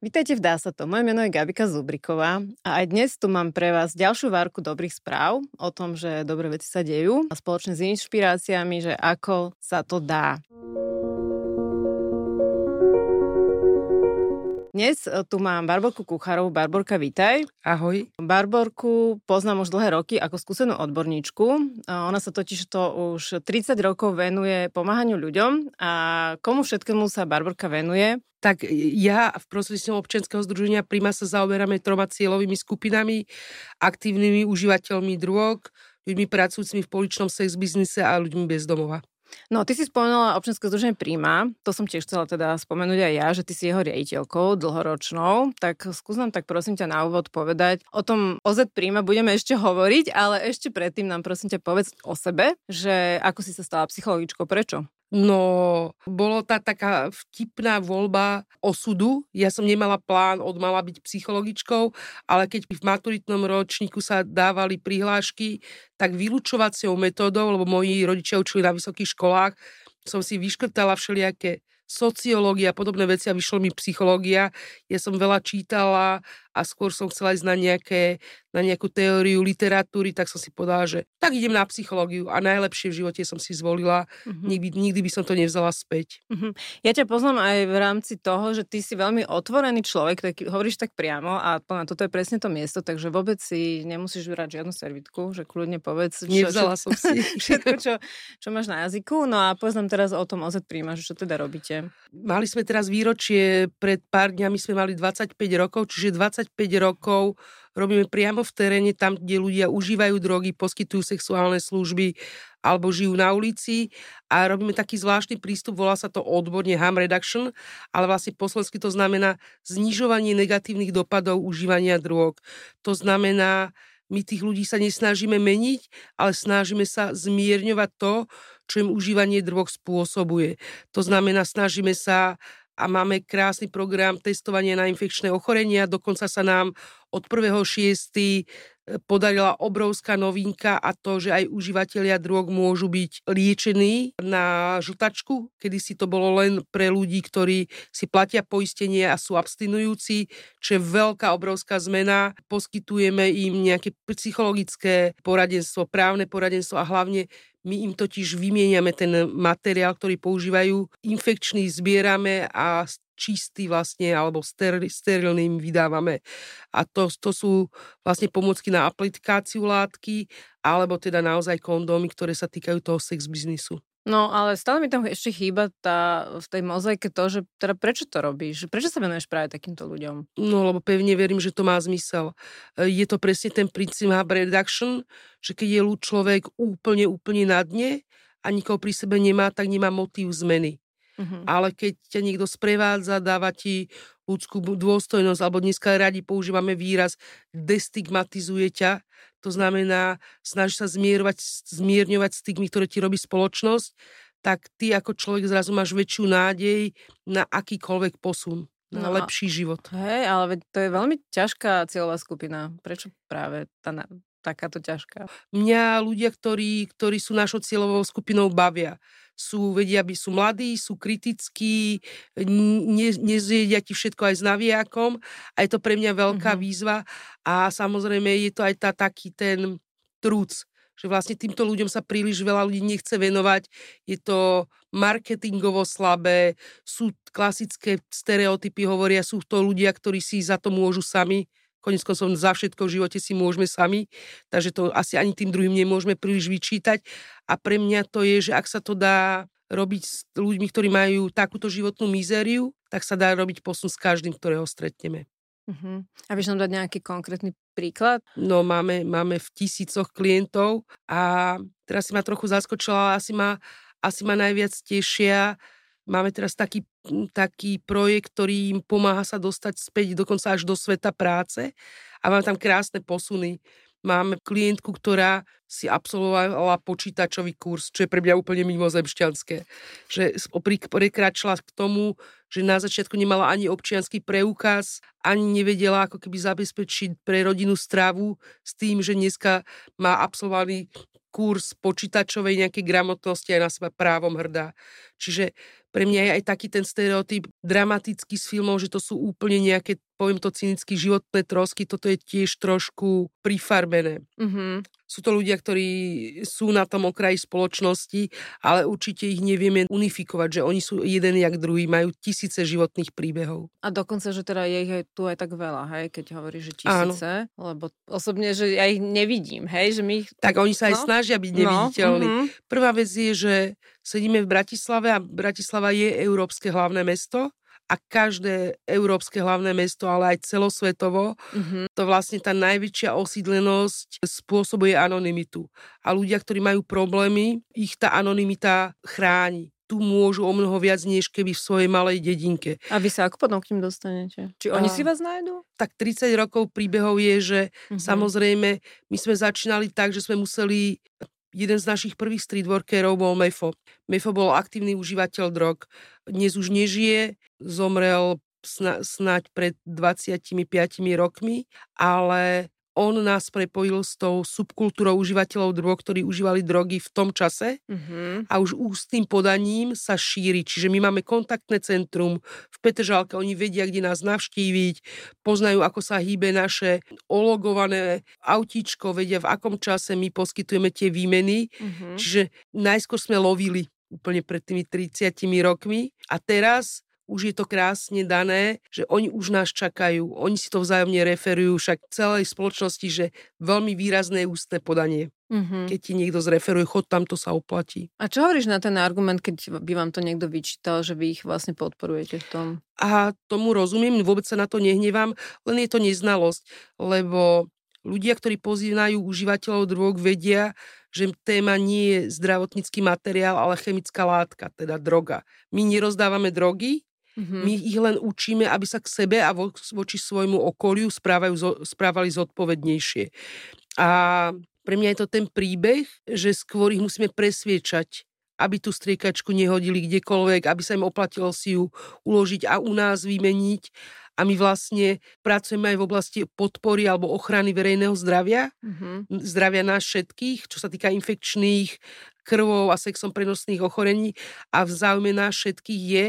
Vítajte v Dá sa to. Moje meno je Gabika Zubriková a aj dnes tu mám pre vás ďalšiu várku dobrých správ o tom, že dobré veci sa dejú a spoločne s inšpiráciami, že ako sa to dá. Dnes e, tu mám Barborku Kucharovú. Barborka, vítaj. Ahoj. Barborku poznám už dlhé roky ako skúsenú odborníčku. Ona sa totiž to už 30 rokov venuje pomáhaniu ľuďom a komu všetkému sa Barborka venuje? Tak ja v prostredníctvom občianského združenia Prima sa zaoberáme troma cieľovými skupinami, aktívnymi užívateľmi drog, ľuďmi pracujúcimi v poličnom sex biznise a ľuďmi bez domova. No, ty si spomenula občianske združenie Príma, to som tiež chcela teda spomenúť aj ja, že ty si jeho riaditeľkou dlhoročnou, tak skús nám tak prosím ťa na úvod povedať. O tom OZ Príma budeme ešte hovoriť, ale ešte predtým nám prosím ťa povedz o sebe, že ako si sa stala psychologičkou, prečo? No, bolo tá taká vtipná voľba osudu. Ja som nemala plán od mala byť psychologičkou, ale keď v maturitnom ročníku sa dávali prihlášky, tak vylúčovacou metódou, lebo moji rodičia učili na vysokých školách, som si vyškrtala všelijaké sociológia a podobné veci a vyšlo mi psychológia. Ja som veľa čítala a skôr som chcela ísť na, nejaké, na nejakú teóriu literatúry, tak som si povedala, že tak idem na psychológiu a najlepšie v živote som si zvolila. Mm-hmm. Nikdy, nikdy by som to nevzala späť. Mm-hmm. Ja ťa poznám aj v rámci toho, že ty si veľmi otvorený človek, tak hovoríš tak priamo a toto je presne to miesto, takže vôbec si nemusíš vyrať žiadnu servitku, že kľudne povedz. Čo, Nevzala čo, som si. Všetko, čo, čo máš na jazyku. No a poznám teraz o tom OZ príjma, že čo teda robíte. Mali sme teraz výročie, pred pár dňami sme mali 25 rokov, čiže 25 rokov robíme priamo v teréne, tam, kde ľudia užívajú drogy, poskytujú sexuálne služby alebo žijú na ulici a robíme taký zvláštny prístup, volá sa to odborne harm reduction, ale vlastne po to znamená znižovanie negatívnych dopadov užívania drog. To znamená, my tých ľudí sa nesnažíme meniť, ale snažíme sa zmierňovať to, čo im užívanie drog spôsobuje. To znamená, snažíme sa a máme krásny program testovania na infekčné ochorenia. Dokonca sa nám od 1.6. E, podarila obrovská novinka a to, že aj užívateľia drog môžu byť liečení na žltačku, kedy si to bolo len pre ľudí, ktorí si platia poistenie a sú abstinujúci, čo je veľká, obrovská zmena. Poskytujeme im nejaké psychologické poradenstvo, právne poradenstvo a hlavne my im totiž vymieniame ten materiál, ktorý používajú, infekčný zbierame a čistý vlastne, alebo steril, sterilný im vydávame. A to, to sú vlastne pomocky na aplikáciu látky, alebo teda naozaj kondómy, ktoré sa týkajú toho sex biznisu. No, ale stále mi tam ešte chýba tá, v tej mozaike to, že teda prečo to robíš? Prečo sa venuješ práve takýmto ľuďom? No, lebo pevne verím, že to má zmysel. E, je to presne ten princíp harm reduction, že keď je človek úplne, úplne na dne a nikoho pri sebe nemá, tak nemá motív zmeny. Uh-huh. Ale keď ťa niekto sprevádza, dáva ti ľudskú dôstojnosť, alebo dneska radi používame výraz destigmatizuje ťa, to znamená snaží sa zmierovať, zmierňovať stigmy, ktoré ti robí spoločnosť, tak ty ako človek zrazu máš väčšiu nádej na akýkoľvek posun na no, lepší život. Hej, ale to je veľmi ťažká cieľová skupina. Prečo práve tá, takáto ťažká? Mňa ľudia, ktorí, ktorí sú našou cieľovou skupinou, bavia sú, vedia, by sú mladí, sú kritickí, ne, nezjedia ti všetko aj s navijakom a je to pre mňa veľká mm-hmm. výzva a samozrejme je to aj tá, taký ten trúc, že vlastne týmto ľuďom sa príliš veľa ľudí nechce venovať, je to marketingovo slabé, sú klasické stereotypy, hovoria, sú to ľudia, ktorí si za to môžu sami, Konec koncov za všetko v živote si môžeme sami, takže to asi ani tým druhým nemôžeme príliš vyčítať. A pre mňa to je, že ak sa to dá robiť s ľuďmi, ktorí majú takúto životnú mizériu, tak sa dá robiť posun s každým, ktorého stretneme. Uh-huh. A vieš nám dať nejaký konkrétny príklad? No máme, máme v tisícoch klientov a teraz si ma trochu zaskočila, asi ma, asi ma najviac tešia Máme teraz taký, taký projekt, ktorý im pomáha sa dostať späť dokonca až do sveta práce a máme tam krásne posuny. Máme klientku, ktorá si absolvovala počítačový kurz, čo je pre mňa úplne mimozemšťanské. Že prekračila k tomu, že na začiatku nemala ani občianský preukaz, ani nevedela ako keby zabezpečiť pre rodinu stravu s tým, že dneska má absolvovaný kurz počítačovej nejakej gramotnosti aj na seba právom hrdá. Čiže pre mňa je aj taký ten stereotyp dramatický z filmov, že to sú úplne nejaké, poviem to cynicky, životné trosky, toto je tiež trošku prifarbené. Mm-hmm sú to ľudia, ktorí sú na tom okraji spoločnosti, ale určite ich nevieme unifikovať, že oni sú jeden jak druhý, majú tisíce životných príbehov. A dokonca, že teda je ich tu aj tak veľa, hej, keď hovorí, že tisíce, Áno. lebo osobne, že ja ich nevidím, hej, že my ich... Tak oni sa no? aj snažia byť no, neviditeľní. No, mm-hmm. Prvá vec je, že sedíme v Bratislave a Bratislava je európske hlavné mesto a každé európske hlavné mesto, ale aj celosvetovo, mm-hmm. to vlastne tá najväčšia osídlenosť spôsobuje anonymitu. A ľudia, ktorí majú problémy, ich tá anonymita chráni tu môžu o mnoho viac, než keby v svojej malej dedinke. A vy sa ako potom k ním dostanete? Či oni a, si vás nájdú? Tak 30 rokov príbehov je, že mm-hmm. samozrejme my sme začínali tak, že sme museli jeden z našich prvých streetworkerov bol Mefo. Mefo bol aktívny užívateľ drog. Dnes už nežije, zomrel snáď pred 25 rokmi, ale on nás prepojil s tou subkultúrou užívateľov drog, ktorí užívali drogy v tom čase mm-hmm. a už ústnym podaním sa šíri. Čiže my máme kontaktné centrum v Petržalke, oni vedia, kde nás navštíviť, poznajú, ako sa hýbe naše ologované autíčko, vedia, v akom čase my poskytujeme tie výmeny. Mm-hmm. Čiže najskôr sme lovili úplne pred tými 30 rokmi a teraz už je to krásne dané, že oni už nás čakajú, oni si to vzájomne referujú, však celej spoločnosti, že veľmi výrazné ústne podanie. Mm-hmm. Keď ti niekto zreferuje, chod tam, to sa oplatí. A čo hovoríš na ten argument, keď by vám to niekto vyčítal, že vy ich vlastne podporujete v tom? A tomu rozumiem, vôbec sa na to nehnevám, len je to neznalosť, lebo ľudia, ktorí pozývajú užívateľov drog, vedia, že téma nie je zdravotnícky materiál, ale chemická látka, teda droga. My nerozdávame drogy, Mm-hmm. My ich len učíme, aby sa k sebe a vo, voči svojmu okoliu správajú, správali zodpovednejšie. A pre mňa je to ten príbeh, že skôr ich musíme presviečať, aby tú striekačku nehodili kdekoľvek, aby sa im oplatilo si ju uložiť a u nás vymeniť. A my vlastne pracujeme aj v oblasti podpory alebo ochrany verejného zdravia, mm-hmm. zdravia nás všetkých, čo sa týka infekčných krvov a sexom prenosných ochorení. A v záujme nás všetkých je,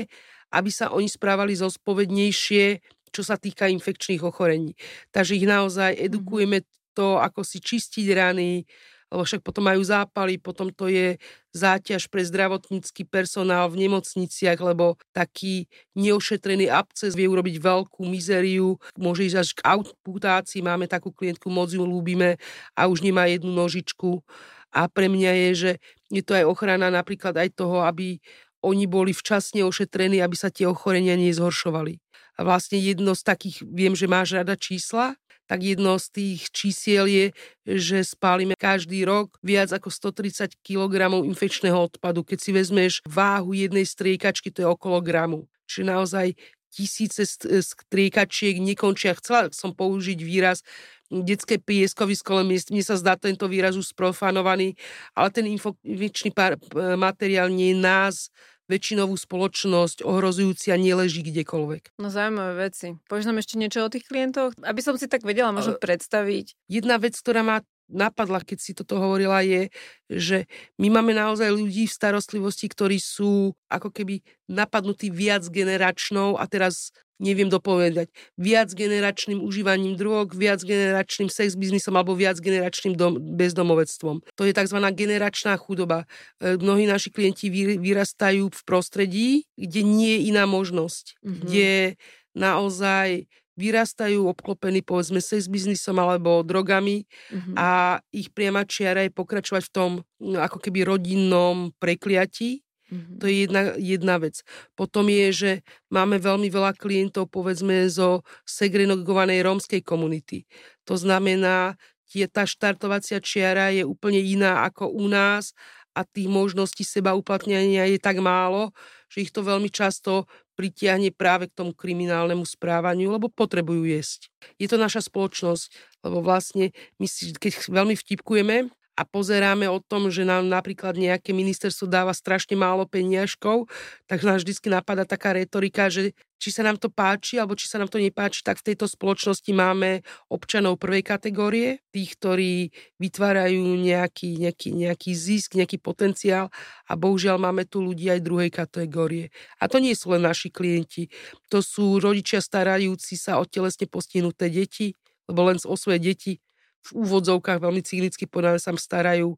aby sa oni správali zodpovednejšie, čo sa týka infekčných ochorení. Takže ich naozaj mhm. edukujeme to, ako si čistiť rany, lebo však potom majú zápaly, potom to je záťaž pre zdravotnícky personál v nemocniciach, lebo taký neošetrený abces vie urobiť veľkú mizériu, môže ísť až k amputácii, máme takú klientku, moc ju ľúbime a už nemá jednu nožičku. A pre mňa je, že je to aj ochrana napríklad aj toho, aby oni boli včasne ošetrení, aby sa tie ochorenia nezhoršovali. A vlastne jedno z takých, viem, že máš rada čísla, tak jedno z tých čísiel je, že spálime každý rok viac ako 130 kg infekčného odpadu. Keď si vezmeš váhu jednej striekačky, to je okolo gramu. Čiže naozaj tisíce striekačiek nekončia. Chcela som použiť výraz detské pieskovisko, ale mne, sa zdá tento výraz už sprofanovaný, ale ten infekčný materiál nie je nás väčšinovú spoločnosť ohrozujúci a neleží kdekoľvek. No zaujímavé veci. Povieš nám ešte niečo o tých klientoch? Aby som si tak vedela možno predstaviť. Jedna vec, ktorá ma napadla, keď si toto hovorila, je, že my máme naozaj ľudí v starostlivosti, ktorí sú ako keby napadnutí viac generačnou a teraz neviem dopovedať, viac generačným užívaním drog, viac generačným sex biznisom alebo viac generačným dom, bezdomovectvom. To je tzv. generačná chudoba. E, mnohí naši klienti vyrastajú v prostredí, kde nie je iná možnosť, mm-hmm. kde naozaj vyrastajú obklopení povedzme sex biznisom alebo drogami mm-hmm. a ich priama čiara je pokračovať v tom no, ako keby rodinnom prekliatí Mm-hmm. To je jedna, jedna vec. Potom je, že máme veľmi veľa klientov, povedzme, zo segregovanej rómskej komunity. To znamená, tie, tá štartovacia čiara je úplne iná ako u nás a tých možností seba uplatňania je tak málo, že ich to veľmi často pritiahne práve k tomu kriminálnemu správaniu, lebo potrebujú jesť. Je to naša spoločnosť, lebo vlastne my si, keď veľmi vtipkujeme, a pozeráme o tom, že nám napríklad nejaké ministerstvo dáva strašne málo peniažkov, tak nás vždy napadá taká retorika, že či sa nám to páči, alebo či sa nám to nepáči, tak v tejto spoločnosti máme občanov prvej kategórie, tých, ktorí vytvárajú nejaký, nejaký, nejaký zisk, nejaký potenciál a bohužiaľ máme tu ľudí aj druhej kategórie. A to nie sú len naši klienti, to sú rodičia starajúci sa o telesne postihnuté deti, lebo len o svoje deti v úvodzovkách veľmi cynicky povedané sa starajú.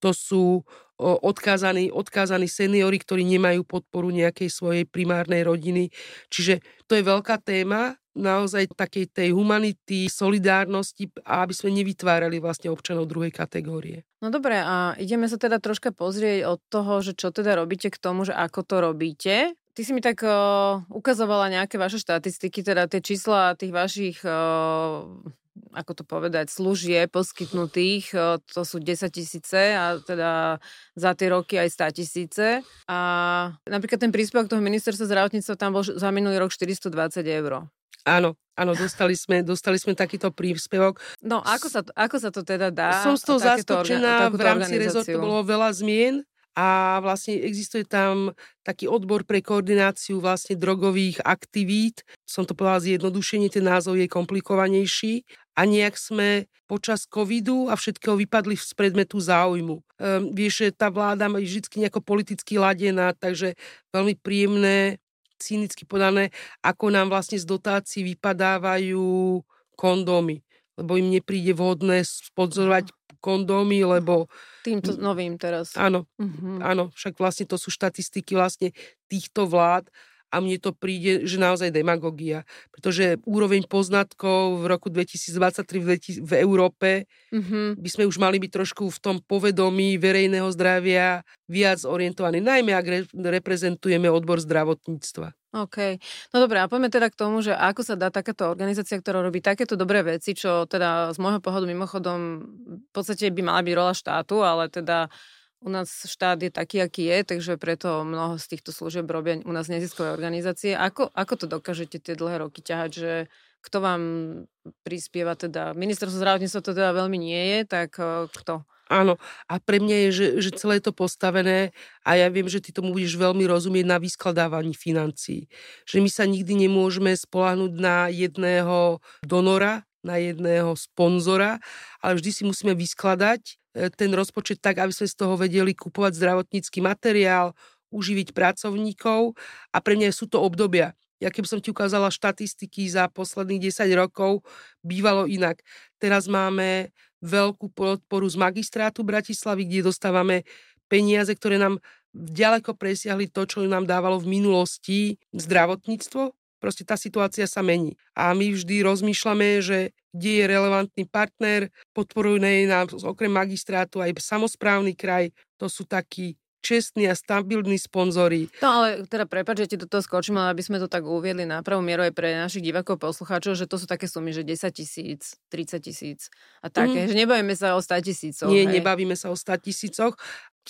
To sú odkázaní, odkázaní seniory, ktorí nemajú podporu nejakej svojej primárnej rodiny. Čiže to je veľká téma naozaj takej tej humanity, solidárnosti aby sme nevytvárali vlastne občanov druhej kategórie. No dobre, a ideme sa teda troška pozrieť od toho, že čo teda robíte k tomu, že ako to robíte. Ty si mi tak uh, ukazovala nejaké vaše štatistiky, teda tie čísla tých vašich uh, ako to povedať, služie poskytnutých, to sú 10 tisíce a teda za tie roky aj 100 tisíce. A napríklad ten príspevok toho ministerstva zdravotníctva tam bol za minulý rok 420 eur. Áno, áno, dostali sme, dostali sme takýto príspevok. No, ako sa, ako sa to teda dá? Som z toho zaskočená, v rámci rezortu bolo veľa zmien a vlastne existuje tam taký odbor pre koordináciu vlastne drogových aktivít. Som to povedala zjednodušenie, ten názov je komplikovanejší a nejak sme počas covidu a všetkého vypadli z predmetu záujmu. Um, vieš, že tá vláda je vždy nejako politicky ladená, takže veľmi príjemné, cynicky podané, ako nám vlastne z dotácií vypadávajú kondómy lebo im nepríde vhodné sponzorovať kondómy, lebo... Týmto novým teraz. Áno, uh-huh. áno, však vlastne to sú štatistiky vlastne týchto vlád a mne to príde, že naozaj demagogia. Pretože úroveň poznatkov v roku 2023 v, Európe mm-hmm. by sme už mali byť trošku v tom povedomí verejného zdravia viac orientovaní, najmä ak re, reprezentujeme odbor zdravotníctva. OK. No dobré, a poďme teda k tomu, že ako sa dá takáto organizácia, ktorá robí takéto dobré veci, čo teda z môjho pohľadu mimochodom v podstate by mala byť rola štátu, ale teda u nás štát je taký, aký je, takže preto mnoho z týchto služieb robia u nás neziskové organizácie. Ako, ako to dokážete tie dlhé roky ťahať, že kto vám prispieva teda, ministerstvo zdravotníctva to teda veľmi nie je, tak eh, kto? Áno, a pre mňa je, že, že celé je to postavené a ja viem, že ty tomu budeš veľmi rozumieť na vyskladávaní financií. Že my sa nikdy nemôžeme spolahnuť na jedného donora, na jedného sponzora, ale vždy si musíme vyskladať e, ten rozpočet tak, aby sme z toho vedeli kupovať zdravotnícky materiál, uživiť pracovníkov a pre mňa sú to obdobia. Ja keby som ti ukázala štatistiky za posledných 10 rokov, bývalo inak. Teraz máme veľkú podporu z magistrátu Bratislavy, kde dostávame peniaze, ktoré nám ďaleko presiahli to, čo nám dávalo v minulosti zdravotníctvo. Proste tá situácia sa mení. A my vždy rozmýšľame, že kde je relevantný partner, podporujeme nám okrem magistrátu aj samozprávny kraj. To sú takí čestní a stabilní sponzori. No ale teda prepáč, že ti do toho skočím, ale aby sme to tak uviedli na pravú mieru aj pre našich divákov poslucháčov, že to sú také sumy, že 10 tisíc, 30 tisíc a také, mm. že nebavíme sa o 100 tisícoch. Nie, hej. nebavíme sa o 100 tisícoch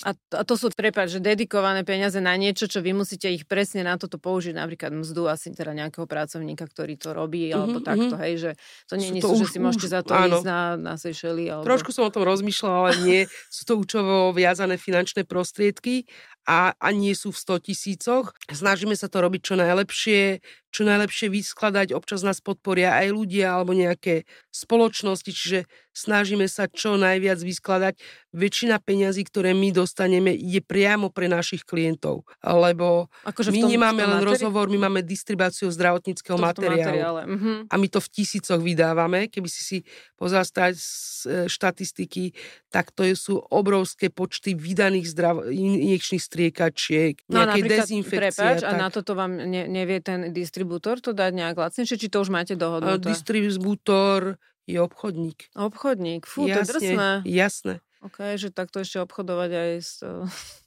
a, a to sú, prepáč, že dedikované peniaze na niečo, čo vy musíte ich presne na toto použiť, napríklad mzdu asi teda nejakého pracovníka, ktorý to robí, mm-hmm, alebo mhm, takto, mm-hmm. hej, že to nie je že si môžete za to áno. ísť na, na Seychelles. Alebo... Trošku som o tom rozmýšľala, ale nie, sú to účovo viazané finančné prostriedky a, a nie sú v 100 tisícoch. Snažíme sa to robiť čo najlepšie, čo najlepšie vyskladať. Občas nás podporia aj ľudia alebo nejaké spoločnosti, čiže snažíme sa čo najviac vyskladať. Väčšina peňazí, ktoré my dostaneme, je priamo pre našich klientov, lebo akože my tom, nemáme len materi- rozhovor, my máme distribáciu zdravotníckého materiálu. Uh-huh. A my to v tisícoch vydávame. Keby si si pozrel e, štatistiky, tak to sú obrovské počty vydaných zdrav- injekčných striekačiek, no, nejaké dezinfekcie. Prepáč, a, a na toto vám ne, nevie ten distribútor distribútor to dať nejak lacnejšie, či to už máte dohodnuté? Distribútor je obchodník. Obchodník, fú, jasne, to je drsné. Jasné. OK, že takto ešte obchodovať aj s...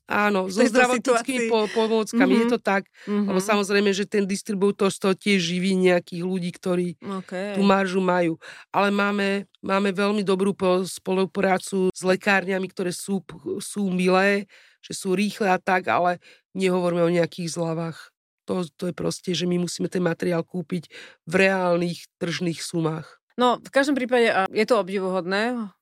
Áno, so zdravotníckými po, pomôckami mm-hmm. je to tak, mm-hmm. lebo samozrejme, že ten distribútor z toho tiež živí nejakých ľudí, ktorí okay. tú maržu majú. Ale máme, máme veľmi dobrú spoluprácu s lekárňami, ktoré sú, sú milé, že sú rýchle a tak, ale nehovoríme o nejakých zľavách. To, to je proste, že my musíme ten materiál kúpiť v reálnych tržných sumách. No, v každom prípade je to obdivuhodné.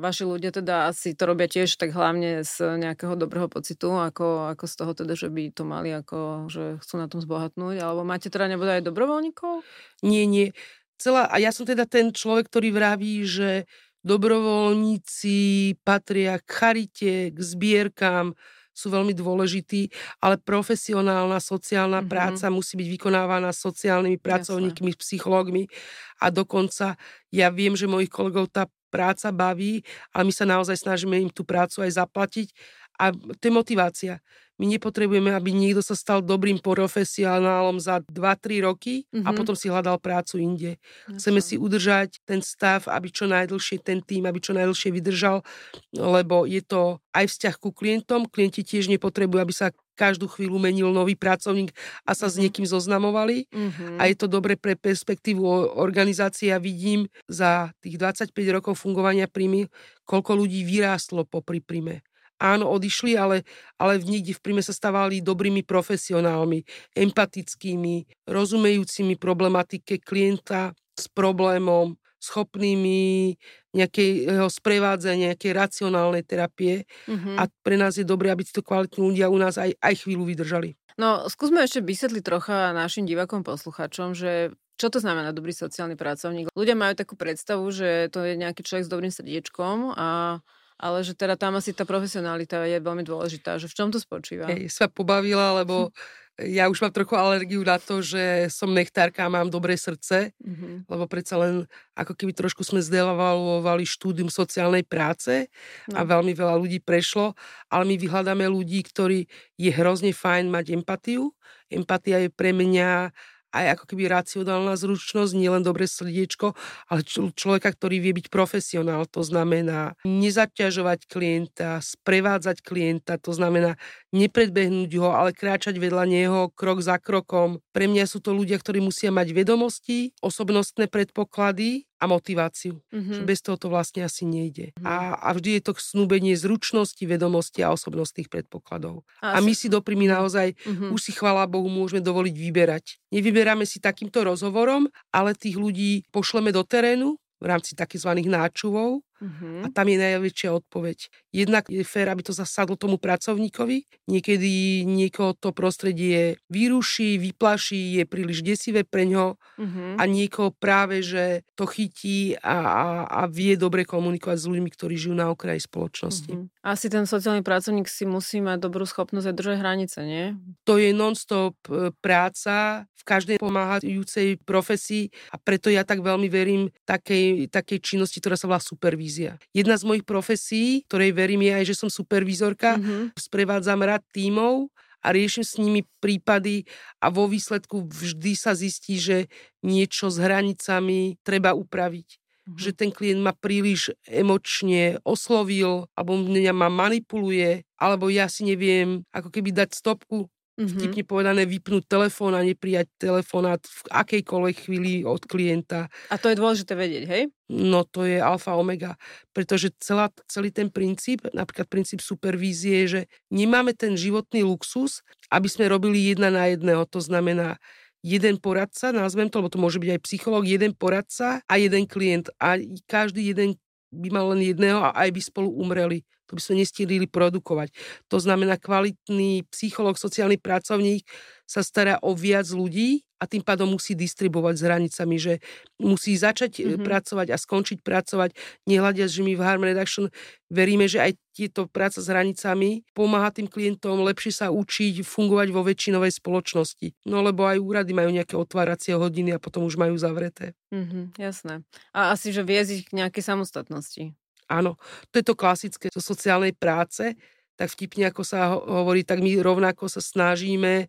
Vaši ľudia teda asi to robia tiež tak hlavne z nejakého dobrého pocitu, ako, ako z toho teda, že by to mali ako, že chcú na tom zbohatnúť. Alebo máte teda nebude aj dobrovoľníkov? Nie, nie. Celá, a ja som teda ten človek, ktorý vraví, že dobrovoľníci patria k charite, k zbierkám, sú veľmi dôležití, ale profesionálna sociálna mm-hmm. práca musí byť vykonávaná sociálnymi pracovníkmi, Jasne. psychológmi a dokonca ja viem, že mojich kolegov tá práca baví, ale my sa naozaj snažíme im tú prácu aj zaplatiť a to je motivácia. My nepotrebujeme, aby niekto sa stal dobrým profesionálom za 2-3 roky mm-hmm. a mhm. potom si hľadal prácu inde. Chceme si udržať ten stav, aby čo najdlhšie ten tým, aby čo najdlhšie vydržal, lebo je to aj vzťah ku klientom. Klienti tiež nepotrebujú, aby sa každú chvíľu menil nový pracovník a sa mm-hmm. s mhm. niekým zoznamovali. Mm-hmm. A je to dobre pre perspektívu organizácie. Ja vidím za tých 25 rokov fungovania príjmy, koľko ľudí vyrástlo po príjme áno, odišli, ale, ale niekde v príjme sa stávali dobrými profesionálmi, empatickými, rozumejúcimi problematike klienta s problémom, schopnými nejakého sprevádzania, nejakej racionálnej terapie mm-hmm. a pre nás je dobré, aby títo kvalitní ľudia u nás aj, aj chvíľu vydržali. No, skúsme ešte vysvetliť trocha našim divakom, posluchačom, že čo to znamená dobrý sociálny pracovník? Ľudia majú takú predstavu, že to je nejaký človek s dobrým srdiečkom a ale že teda tam asi tá profesionalita je veľmi dôležitá, že v čom to spočíva? Hej, sa pobavila, lebo ja už mám trochu alergiu na to, že som nechtárka a mám dobré srdce, mm-hmm. lebo predsa len ako keby trošku sme zdevalovali štúdium sociálnej práce no. a veľmi veľa ľudí prešlo, ale my vyhľadáme ľudí, ktorí je hrozne fajn mať empatiu. Empatia je pre mňa aj ako keby racionálna zručnosť, nielen dobré srdiečko, ale človeka, ktorý vie byť profesionál. To znamená nezaťažovať klienta, sprevádzať klienta, to znamená nepredbehnúť ho, ale kráčať vedľa neho krok za krokom. Pre mňa sú to ľudia, ktorí musia mať vedomosti, osobnostné predpoklady a motiváciu. Mm-hmm. Že bez toho to vlastne asi nejde. Mm-hmm. A, a vždy je to snúbenie zručnosti, vedomosti a osobnostných predpokladov. A, a my si doprimi mhm. naozaj, mm-hmm. už si chvala Bohu, môžeme dovoliť vyberať. Nevyberáme si takýmto rozhovorom, ale tých ľudí pošleme do terénu v rámci tzv. náčuvov Uh-huh. A tam je najväčšia odpoveď. Jednak je fér, aby to zasadlo tomu pracovníkovi. Niekedy niekoho to prostredie vyruší, vyplaší, je príliš desivé pre ňo uh-huh. a niekoho práve, že to chytí a, a, a vie dobre komunikovať s ľuďmi, ktorí žijú na okraji spoločnosti. Uh-huh. Asi ten sociálny pracovník si musí mať dobrú schopnosť aj držať hranice, nie? To je non-stop e, práca v každej pomáhajúcej profesii a preto ja tak veľmi verím takej, takej činnosti, ktorá sa volá supervízia supervízia. Jedna z mojich profesí, ktorej verím, je aj, že som supervízorka. Mm-hmm. Sprevádzam rad tímov a riešim s nimi prípady a vo výsledku vždy sa zistí, že niečo s hranicami treba upraviť. Mm-hmm. Že ten klient ma príliš emočne oslovil, alebo mňa ma manipuluje, alebo ja si neviem ako keby dať stopku mm-hmm. vtipne povedané, vypnúť telefón a neprijať telefonát v akejkoľvek chvíli od klienta. A to je dôležité vedieť, hej? No to je alfa omega, pretože celá, celý ten princíp, napríklad princíp supervízie že nemáme ten životný luxus, aby sme robili jedna na jedného. To znamená, jeden poradca, nazvem to, lebo to môže byť aj psychológ, jeden poradca a jeden klient. A každý jeden by mal len jedného a aj by spolu umreli. To by sme nestihli produkovať. To znamená, kvalitný psychológ, sociálny pracovník sa stará o viac ľudí a tým pádom musí distribuovať s hranicami, že musí začať mm-hmm. pracovať a skončiť pracovať, nehľadia, že my v Harm Reduction veríme, že aj tieto práca s hranicami pomáha tým klientom lepšie sa učiť fungovať vo väčšinovej spoločnosti. No lebo aj úrady majú nejaké otváracie hodiny a potom už majú zavreté. Mm-hmm, jasné. A asi, že viesť k nejakej samostatnosti. Áno, to je to klasické zo sociálnej práce, tak vtipne ako sa hovorí, tak my rovnako sa snažíme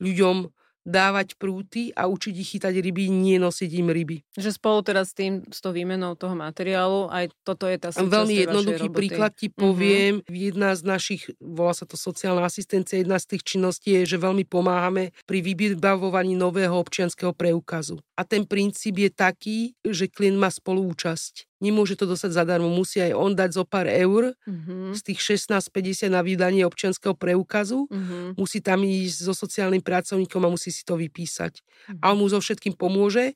ľuďom dávať prúty a učiť ich chytať ryby, nie nosiť im ryby. Že spolu teda s tým, s tou výmenou toho materiálu, aj toto je tá súčasť Veľmi jednoduchý príklad ti mhm. poviem. Uh-huh. Jedna z našich, volá sa to sociálna asistencia, jedna z tých činností je, že veľmi pomáhame pri vybavovaní nového občianského preukazu. A ten princíp je taký, že klient má spoluúčasť. Nemôže to dostať zadarmo, musí aj on dať zo pár eur uh-huh. z tých 16,50 na vydanie občianského preukazu. Uh-huh. Musí tam ísť so sociálnym pracovníkom a musí si to vypísať. Uh-huh. A on mu so všetkým pomôže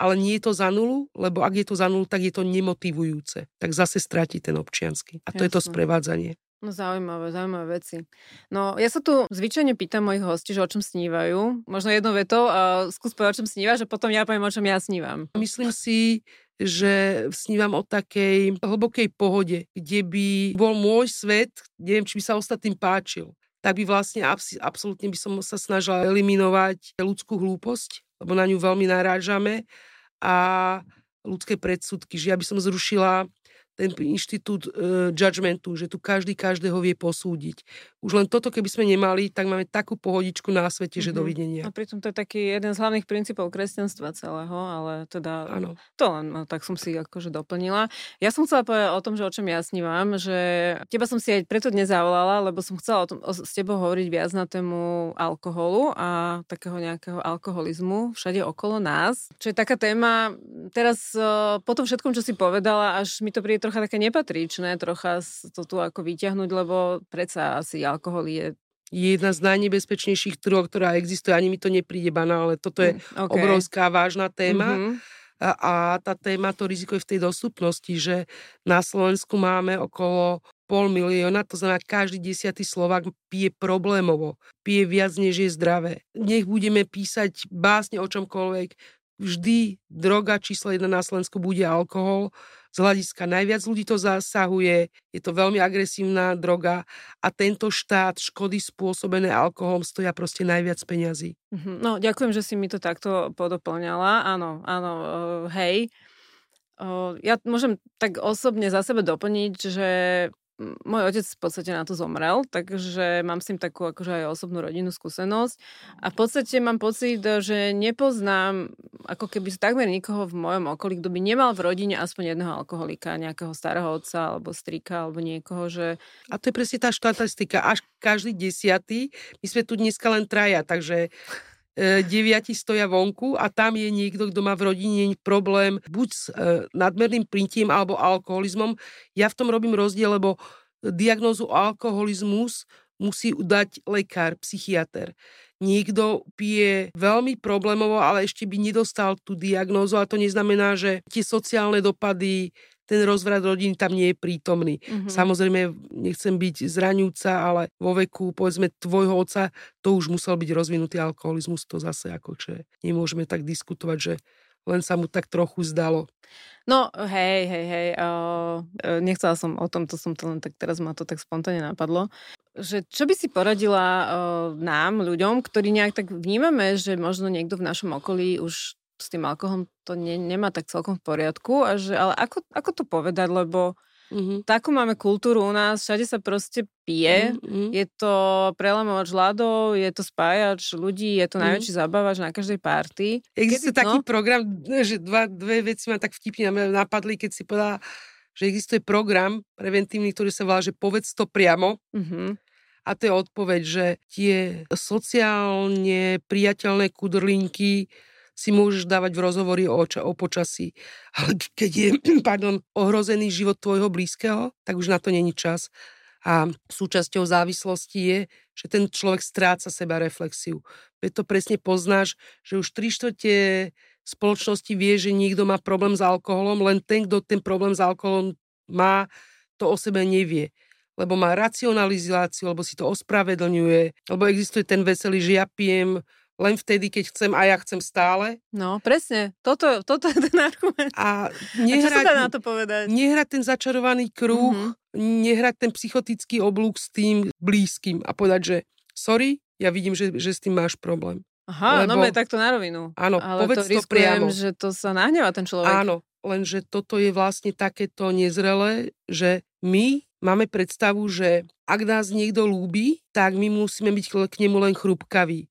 ale nie je to za nulu, lebo ak je to za nulu, tak je to nemotivujúce. Tak zase stratí ten občiansky. A to Jasne. je to sprevádzanie. No zaujímavé, zaujímavé veci. No ja sa tu zvyčajne pýtam mojich hostí, že o čom snívajú. Možno jednou vetou a skús povedať, o čom snívaš a potom ja poviem, o čom ja snívam. Myslím si, že snívam o takej hlbokej pohode, kde by bol môj svet, neviem, či by sa ostatným páčil tak by vlastne absolútne by som sa snažila eliminovať ľudskú hlúposť, lebo na ňu veľmi narážame a ľudské predsudky, že ja by som zrušila ten inštitút uh, judgmentu, že tu každý každého vie posúdiť. Už len toto, keby sme nemali, tak máme takú pohodičku na svete, mm-hmm. že mhm. dovidenia. A pritom to je taký jeden z hlavných princípov kresťanstva celého, ale teda ano. to len no, tak som si akože doplnila. Ja som chcela povedať o tom, že o čom ja snívam, že teba som si aj preto dnes zavolala, lebo som chcela o tom, o, s tebou hovoriť viac na tému alkoholu a takého nejakého alkoholizmu všade okolo nás. Čo je taká téma, teraz po tom všetkom, čo si povedala, až mi to príde trocha také nepatričné, trocha to tu ako vyťahnuť, lebo predsa asi alkohol je je jedna z najnebezpečnejších druhov, ktorá existuje. Ani mi to nepríde banálne. Toto je mm, okay. obrovská vážna téma. Mm-hmm. A, a tá téma, to riziko je v tej dostupnosti, že na Slovensku máme okolo pol milióna, to znamená, každý desiatý Slovak pije problémovo, pije viac, než je zdravé. Nech budeme písať básne o čomkoľvek, vždy droga číslo jedna na Slovensku bude alkohol. Z hľadiska najviac ľudí to zasahuje, je to veľmi agresívna droga a tento štát škody spôsobené alkoholom stoja proste najviac peňazí. Mhm. No, ďakujem, že si mi to takto podoplňala. Áno, áno, uh, hej. Uh, ja môžem tak osobne za sebe doplniť, že môj otec v podstate na to zomrel, takže mám s tým takú akože aj osobnú rodinnú skúsenosť. A v podstate mám pocit, že nepoznám ako keby takmer nikoho v mojom okolí, kto by nemal v rodine aspoň jedného alkoholika, nejakého starého otca alebo strika alebo niekoho, že... A to je presne tá štatistika, až každý desiatý, my sme tu dneska len traja, takže deviati stoja vonku a tam je niekto, kto má v rodine problém buď s e, nadmerným printím alebo alkoholizmom. Ja v tom robím rozdiel, lebo diagnózu alkoholizmus musí dať lekár, psychiatr. Niekto pije veľmi problémovo, ale ešte by nedostal tú diagnózu a to neznamená, že tie sociálne dopady, ten rozvrat rodiny tam nie je prítomný. Mm-hmm. Samozrejme, nechcem byť zraňujúca, ale vo veku, povedzme, tvojho oca, to už musel byť rozvinutý alkoholizmus, to zase ako, že nemôžeme tak diskutovať, že len sa mu tak trochu zdalo. No, hej, hej, hej. Uh, nechcela som o tom, to som to len tak, teraz ma to tak spontánne napadlo. Že čo by si poradila uh, nám, ľuďom, ktorí nejak tak vnímame, že možno niekto v našom okolí už s tým alkoholom to ne, nemá tak celkom v poriadku, a že, ale ako, ako to povedať, lebo Mm-hmm. Takú máme kultúru u nás, všade sa proste pije, mm-hmm. je to prelamovač ľadov, je to spájač ľudí, je to mm-hmm. najväčší zabávač na každej party. Existuje Kedy, taký no? program, že dva, dve veci ma tak vtipne napadli, keď si povedala, že existuje program preventívny, ktorý sa volá, že povedz to priamo. Mm-hmm. A to je odpoveď, že tie sociálne priateľné kudrlinky si môžeš dávať v rozhovory o, o počasí. Ale keď je pardon, ohrozený život tvojho blízkeho, tak už na to není čas. A súčasťou závislosti je, že ten človek stráca seba reflexiu. Veď to presne poznáš, že už tri štvrte spoločnosti vie, že niekto má problém s alkoholom, len ten, kto ten problém s alkoholom má, to o sebe nevie lebo má racionalizáciu, lebo si to ospravedlňuje, lebo existuje ten veselý, že ja pijem len vtedy, keď chcem a ja chcem stále. No, presne. Toto, toto je ten argument. A, nehrať, a čo sa dá na to povedať? Nehrať ten začarovaný kruh, mm-hmm. nehrať ten psychotický oblúk s tým blízkym a povedať, že sorry, ja vidím, že, že s tým máš problém. Aha, Lebo, no je takto na rovinu. Áno, Ale povedz to, to priamo. že to sa nahneva ten človek. Áno, lenže toto je vlastne takéto nezrelé, že my máme predstavu, že ak nás niekto lúbi, tak my musíme byť k nemu len chrupkaví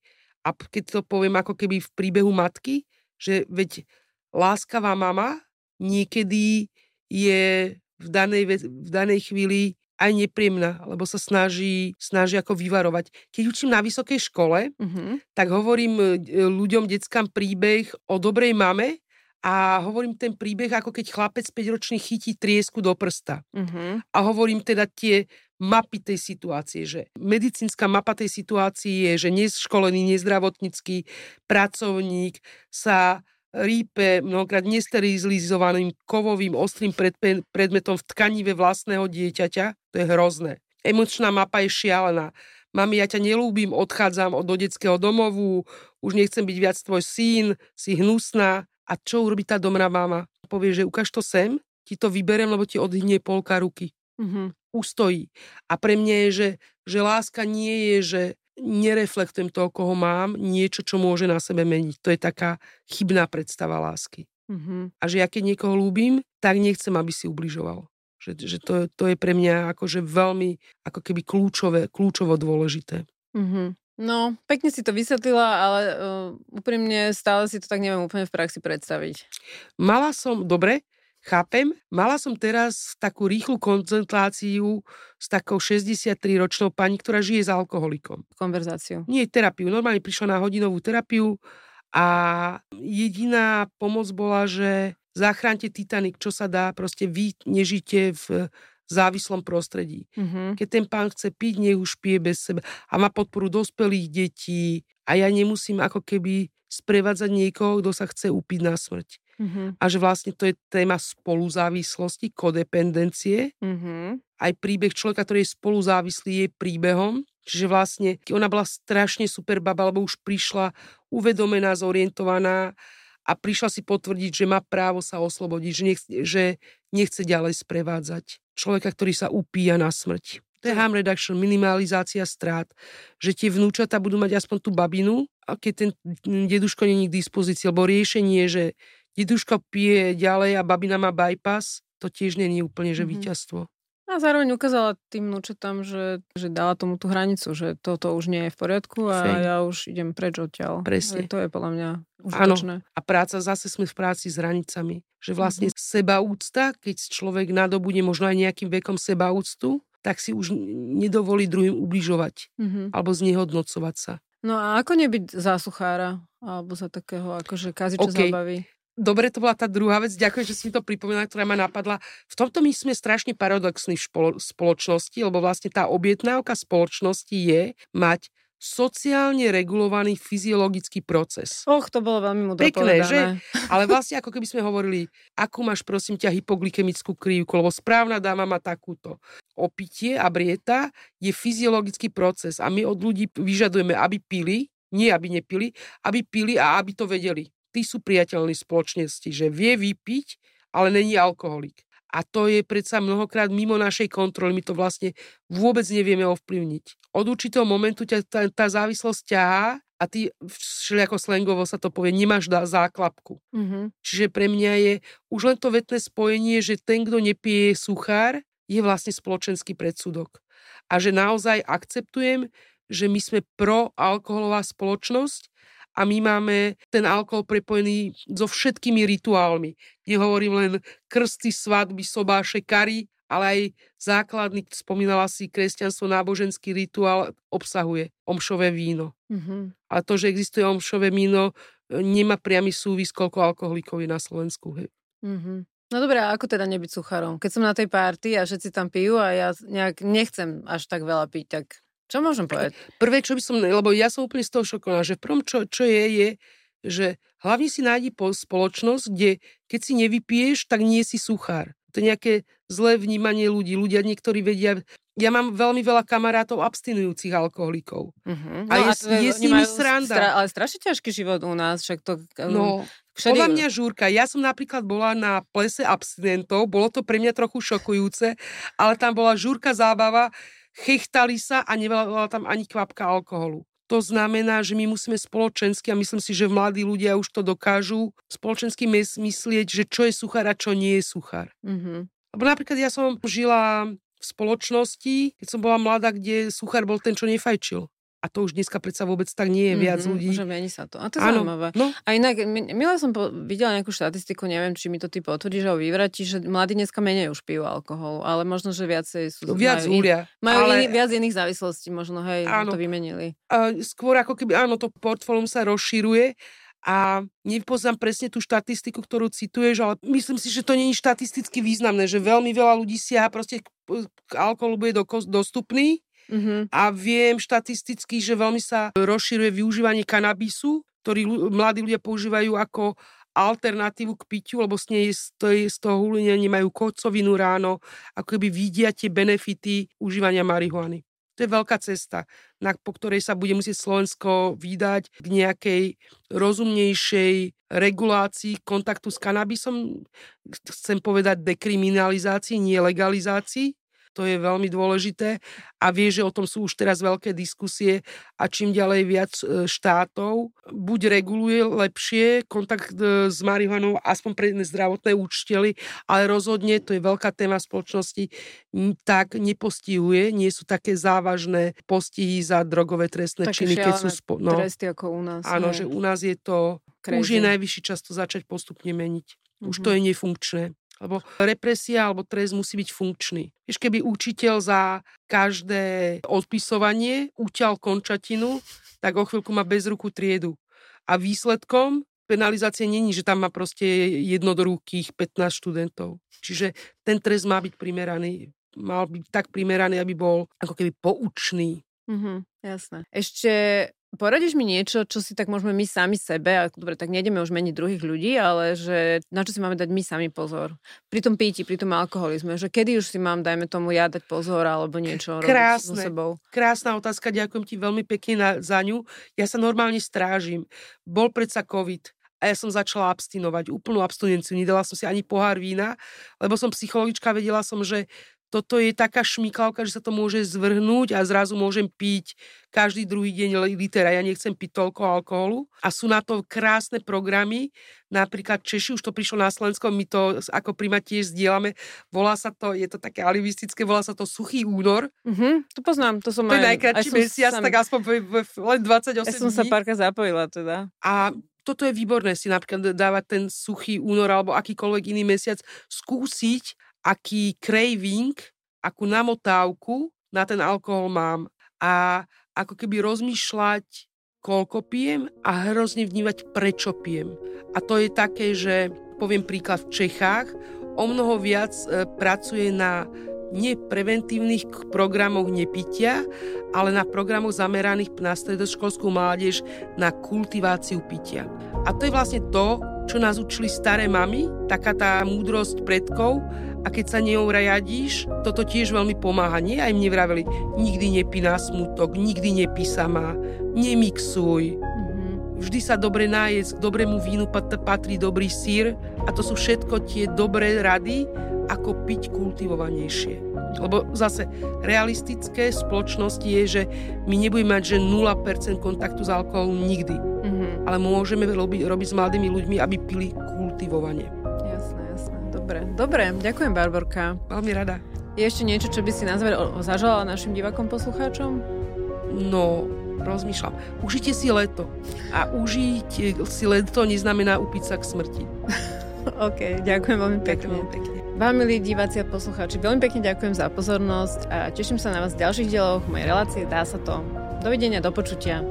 a keď to poviem ako keby v príbehu matky, že veď láskavá mama niekedy je v danej, v danej chvíli aj nepríjemná, lebo sa snaží, snaží ako vyvarovať. Keď učím na vysokej škole, uh-huh. tak hovorím e, ľuďom, deckám príbeh o dobrej mame a hovorím ten príbeh, ako keď chlapec 5-ročný chytí triesku do prsta. Uh-huh. A hovorím teda tie mapy tej situácie, že medicínska mapa tej situácie je, že neškolený, nezdravotnícky pracovník sa rípe, mnohokrát nesterilizovaným kovovým ostrým predmetom v tkanive vlastného dieťaťa. To je hrozné. Emočná mapa je šialená. Mami, ja ťa nelúbim, odchádzam do detského domovu, už nechcem byť viac tvoj syn, si hnusná. A čo urobí tá domná mama? Povie, že ukáž to sem, ti to vyberiem, lebo ti odhnie polka ruky. Mm-hmm. Ustojí. A pre mňa je, že, že láska nie je, že nereflektujem toho, koho mám, niečo, čo môže na sebe meniť. To je taká chybná predstava lásky. Mm-hmm. A že ja keď niekoho ľúbim, tak nechcem, aby si ubližoval. Že, že to, to je pre mňa akože veľmi ako keby kľúčové, kľúčovo dôležité. Mm-hmm. No, pekne si to vysvetlila, ale uh, úprimne stále si to tak neviem úplne v praxi predstaviť. Mala som, dobre, Chápem. Mala som teraz takú rýchlu koncentráciu s takou 63-ročnou pani, ktorá žije s alkoholikom. Konverzáciu. Nie terapiu. Normálne prišla na hodinovú terapiu a jediná pomoc bola, že zachránte Titanic, čo sa dá, proste vy nežite v závislom prostredí. Mm-hmm. Keď ten pán chce piť, nech už pije bez seba a má podporu dospelých detí a ja nemusím ako keby sprevádzať niekoho, kto sa chce upiť na smrť. Mm-hmm. A že vlastne to je téma spoluzávislosti, kodependencie. Mm-hmm. Aj príbeh človeka, ktorý je spoluzávislý, je príbehom. Čiže vlastne ona bola strašne super baba, lebo už prišla uvedomená, zorientovaná a prišla si potvrdiť, že má právo sa oslobodiť, že nechce, že nechce ďalej sprevádzať človeka, ktorý sa upíja na smrť. To je harm reduction, minimalizácia strát. Že tie vnúčata budú mať aspoň tú babinu, a keď ten deduško není k dispozícii, lebo riešenie je, že deduška pije ďalej a babina má bypass, to tiež není úplne, že mm-hmm. víťazstvo. A zároveň ukázala tým vnúčatám, že, že dala tomu tú hranicu, že toto už nie je v poriadku a Fej. ja už idem preč odtiaľ. Presne. To je podľa mňa užitočné. Áno. A práca, zase sme v práci s hranicami. Že vlastne mm-hmm. sebaúcta, keď človek nadobude možno aj nejakým vekom sebaúctu, tak si už nedovolí druhým ubližovať mm-hmm. alebo znehodnocovať sa. No a ako nebyť zásuchára alebo za takého akože kaziča okay. zábavy? Dobre, to bola tá druhá vec. Ďakujem, že si mi to pripomínala, ktorá ma napadla. V tomto my sme strašne paradoxní v špolo- spoločnosti, lebo vlastne tá objednávka spoločnosti je mať sociálne regulovaný fyziologický proces. Och, to bolo veľmi mudro Pekné, povedané. že? Ale vlastne ako keby sme hovorili, akú máš prosím ťa hypoglykemickú krivku, lebo správna dáma má takúto. Opitie a brieta je fyziologický proces a my od ľudí vyžadujeme, aby pili, nie aby nepili, aby pili a aby to vedeli tí sú priateľní spoločnosti, že vie vypiť, ale není alkoholik. A to je predsa mnohokrát mimo našej kontroly. My to vlastne vôbec nevieme ovplyvniť. Od určitého momentu ťa tá, tá závislosť ťahá a ty, všelijako slangovo sa to povie, nemáš dá záklapku. Mm-hmm. Čiže pre mňa je už len to vetné spojenie, že ten, kto nepije suchár, je vlastne spoločenský predsudok. A že naozaj akceptujem, že my sme proalkoholová spoločnosť a my máme ten alkohol prepojený so všetkými rituálmi. Nehovorím len krsty, svadby, sobáše, kary, ale aj základný, spomínala si, kresťanstvo, náboženský rituál obsahuje omšové víno. Mm-hmm. Ale to, že existuje omšové víno, nemá priamy súvis, koľko alkoholikov je na Slovensku. Hej. Mm-hmm. No dobré, a ako teda nebyť sucharom? Keď som na tej párty a všetci tam pijú a ja nejak nechcem až tak veľa piť, tak čo môžem povedať? Prvé, čo by som, lebo ja som úplne z toho šokovaná, že v prvom, čo, čo je, je, že hlavne si nájdi po spoločnosť, kde keď si nevypiješ, tak nie si suchár. To je nejaké zlé vnímanie ľudí. Ľudia niektorí vedia... Ja mám veľmi veľa kamarátov abstinujúcich alkoholikov. Uh-huh. No a je, a je s nimi sranda. Stra, ale strašne ťažký život u nás, však to... No, Všade... Podľa mňa žúrka. Ja som napríklad bola na plese abstinentov, bolo to pre mňa trochu šokujúce, ale tam bola žúrka zábava, chechtali sa a nebola tam ani kvapka alkoholu. To znamená, že my musíme spoločensky, a myslím si, že mladí ľudia už to dokážu, spoločensky myslieť, že čo je suchár a čo nie je suchár. Mm-hmm. Lebo napríklad ja som žila v spoločnosti, keď som bola mladá, kde suchár bol ten, čo nefajčil. A to už dneska predsa vôbec tak nie je viac mm-hmm, ľudí. Že mení sa to. A to je ano, zaujímavé. No. A inak, milé som po, videla nejakú štatistiku, neviem, či mi to ty potvrdíš alebo vyvratí, že mladí dneska menej už pijú alkohol, ale možno, že viacej sú... Viac majú, úlia. Majú ale... iný, viac iných závislostí, možno, hej, áno. to vymenili. Uh, skôr ako keby, áno, to portfólium sa rozširuje, a nepoznám presne tú štatistiku, ktorú cituješ, ale myslím si, že to je štatisticky významné, že veľmi veľa ľudí siaha proste k alkoholu bude dostupný Mm-hmm. A viem štatisticky, že veľmi sa rozširuje využívanie kanabisu, ktorý mladí ľudia používajú ako alternatívu k piťu, lebo z, nej, z, toho, z toho hulenia nemajú kocovinu ráno, ako keby vidia tie benefity užívania marihuany. To je veľká cesta, na, po ktorej sa bude musieť Slovensko vydať k nejakej rozumnejšej regulácii kontaktu s kanabisom. Chcem povedať dekriminalizácii, nie legalizácii to je veľmi dôležité a vie, že o tom sú už teraz veľké diskusie a čím ďalej viac e, štátov buď reguluje lepšie kontakt e, s marihuanou aspoň pre zdravotné účtely, ale rozhodne, to je veľká téma spoločnosti, tak nepostihuje, nie sú také závažné postihy za drogové trestné také činy, keď sú... Spo- no, tresty ako u nás. Áno, že u nás je to... Crazy. Už je najvyšší čas to začať postupne meniť. Už mm-hmm. to je nefunkčné. Lebo represia alebo trest musí byť funkčný. Vieš, keby učiteľ za každé odpisovanie uťal končatinu, tak o chvíľku má bez ruku triedu. A výsledkom penalizácie není, že tam má proste jednodorúkých 15 študentov. Čiže ten trest má byť primeraný, mal byť tak primeraný, aby bol ako keby poučný. Mm-hmm, jasné. Ešte Poradíš mi niečo, čo si tak môžeme my sami sebe, a dobre, tak nejdeme už meniť druhých ľudí, ale že na čo si máme dať my sami pozor? Pri tom píti, pri tom alkoholizme, že kedy už si mám, dajme tomu, ja dať pozor alebo niečo Krásne, robiť so sebou? Krásna otázka, ďakujem ti veľmi pekne na, za ňu. Ja sa normálne strážim. Bol predsa COVID a ja som začala abstinovať, úplnú abstinenciu, nedala som si ani pohár vína, lebo som psychologička, vedela som, že toto je taká šmiklavka, že sa to môže zvrhnúť a zrazu môžem piť každý druhý deň liter a ja nechcem piť toľko alkoholu. A sú na to krásne programy, napríklad Češi, už to prišlo na Slovensko, my to ako prima tiež zdieľame, volá sa to, je to také alivistické, volá sa to Suchý únor. Mm-hmm, to poznám, to som To je najkračší mesiac, sam... tak aspoň len 28 Ja som dní. sa párka zapojila teda. A toto je výborné si napríklad dávať ten suchý únor alebo akýkoľvek iný mesiac, skúsiť aký craving, akú namotávku na ten alkohol mám a ako keby rozmýšľať, koľko pijem a hrozne vnívať, prečo pijem. A to je také, že poviem príklad v Čechách, o mnoho viac e, pracuje na nepreventívnych programoch nepitia, ale na programoch zameraných na stredoškolskú mládež na kultiváciu pitia. A to je vlastne to, čo nás učili staré mamy, taká tá múdrosť predkov a keď sa ňou rajadíš, toto tiež veľmi pomáha. Nie aj mne vraveli, nikdy nepí na smutok, nikdy nepí sama, nemixuj. Mm-hmm. Vždy sa dobre nájsť, k dobrému vínu patrí dobrý sír a to sú všetko tie dobré rady, ako piť kultivovanejšie. Lebo zase realistické spoločnosti je, že my nebudeme mať že 0% kontaktu s alkoholom nikdy. Mm-hmm. Ale môžeme robiť, robiť s mladými ľuďmi, aby pili kultivovanie. Dobre, dobre. Ďakujem, Barborka. Veľmi rada. Je ešte niečo, čo by si na záver našim divakom poslucháčom? No, rozmýšľam. Užite si leto. A užiť si leto neznamená upiť sa k smrti. OK, ďakujem veľmi pekne. Ďakujem pekne. Vám, milí diváci a poslucháči, veľmi pekne ďakujem za pozornosť a teším sa na vás v ďalších dieloch mojej relácie Dá sa to. Dovidenia, do počutia.